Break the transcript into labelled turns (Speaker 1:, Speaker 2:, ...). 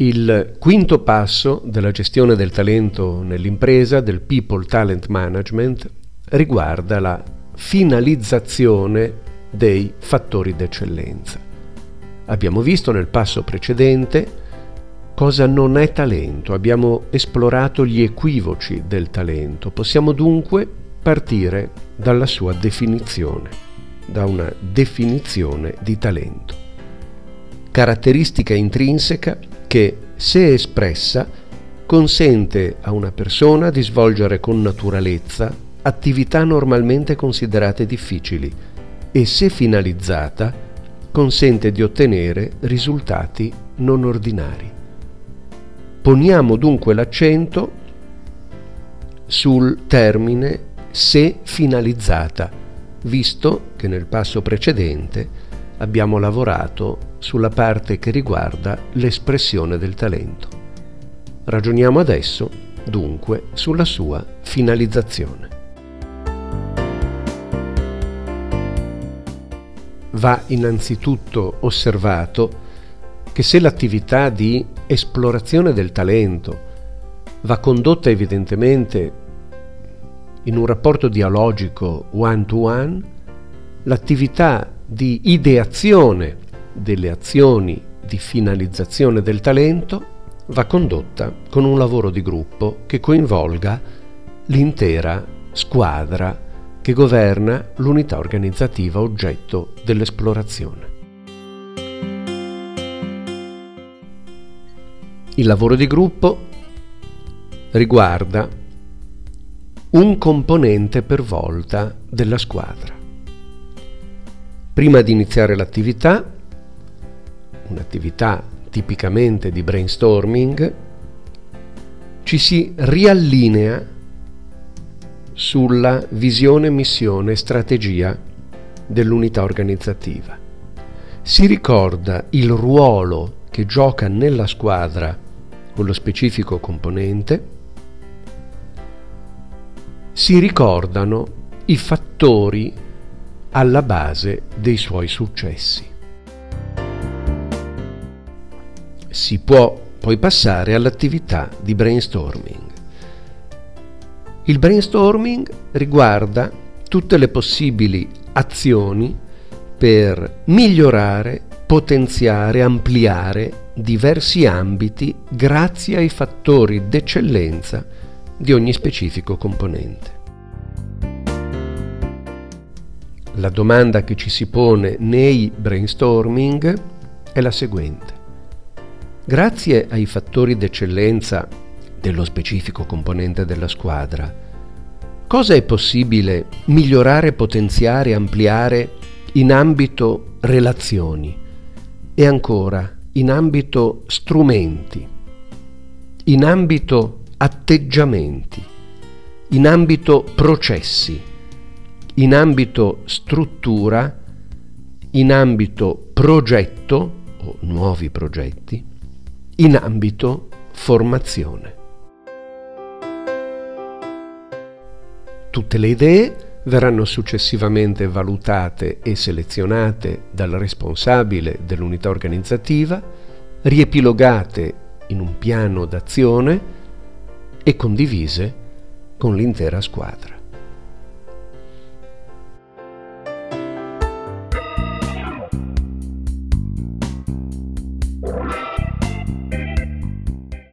Speaker 1: Il quinto passo della gestione del talento nell'impresa, del People Talent Management, riguarda la finalizzazione dei fattori d'eccellenza. Abbiamo visto nel passo precedente cosa non è talento, abbiamo esplorato gli equivoci del talento, possiamo dunque partire dalla sua definizione, da una definizione di talento. Caratteristica intrinseca che, se espressa, consente a una persona di svolgere con naturalezza attività normalmente considerate difficili e, se finalizzata, consente di ottenere risultati non ordinari. Poniamo dunque l'accento sul termine se finalizzata, visto che nel passo precedente abbiamo lavorato sulla parte che riguarda l'espressione del talento. Ragioniamo adesso, dunque, sulla sua finalizzazione. Va innanzitutto osservato che se l'attività di esplorazione del talento va condotta evidentemente in un rapporto dialogico one-to-one, l'attività di ideazione delle azioni di finalizzazione del talento va condotta con un lavoro di gruppo che coinvolga l'intera squadra che governa l'unità organizzativa oggetto dell'esplorazione. Il lavoro di gruppo riguarda un componente per volta della squadra. Prima di iniziare l'attività, un'attività tipicamente di brainstorming, ci si riallinea sulla visione, missione e strategia dell'unità organizzativa. Si ricorda il ruolo che gioca nella squadra quello specifico componente, si ricordano i fattori alla base dei suoi successi. Si può poi passare all'attività di brainstorming. Il brainstorming riguarda tutte le possibili azioni per migliorare, potenziare, ampliare diversi ambiti grazie ai fattori d'eccellenza di ogni specifico componente. La domanda che ci si pone nei brainstorming è la seguente. Grazie ai fattori d'eccellenza dello specifico componente della squadra, cosa è possibile migliorare, potenziare, ampliare in ambito relazioni e ancora in ambito strumenti, in ambito atteggiamenti, in ambito processi? In ambito struttura, in ambito progetto o nuovi progetti, in ambito formazione. Tutte le idee verranno successivamente valutate e selezionate dal responsabile dell'unità organizzativa, riepilogate in un piano d'azione e condivise con l'intera squadra.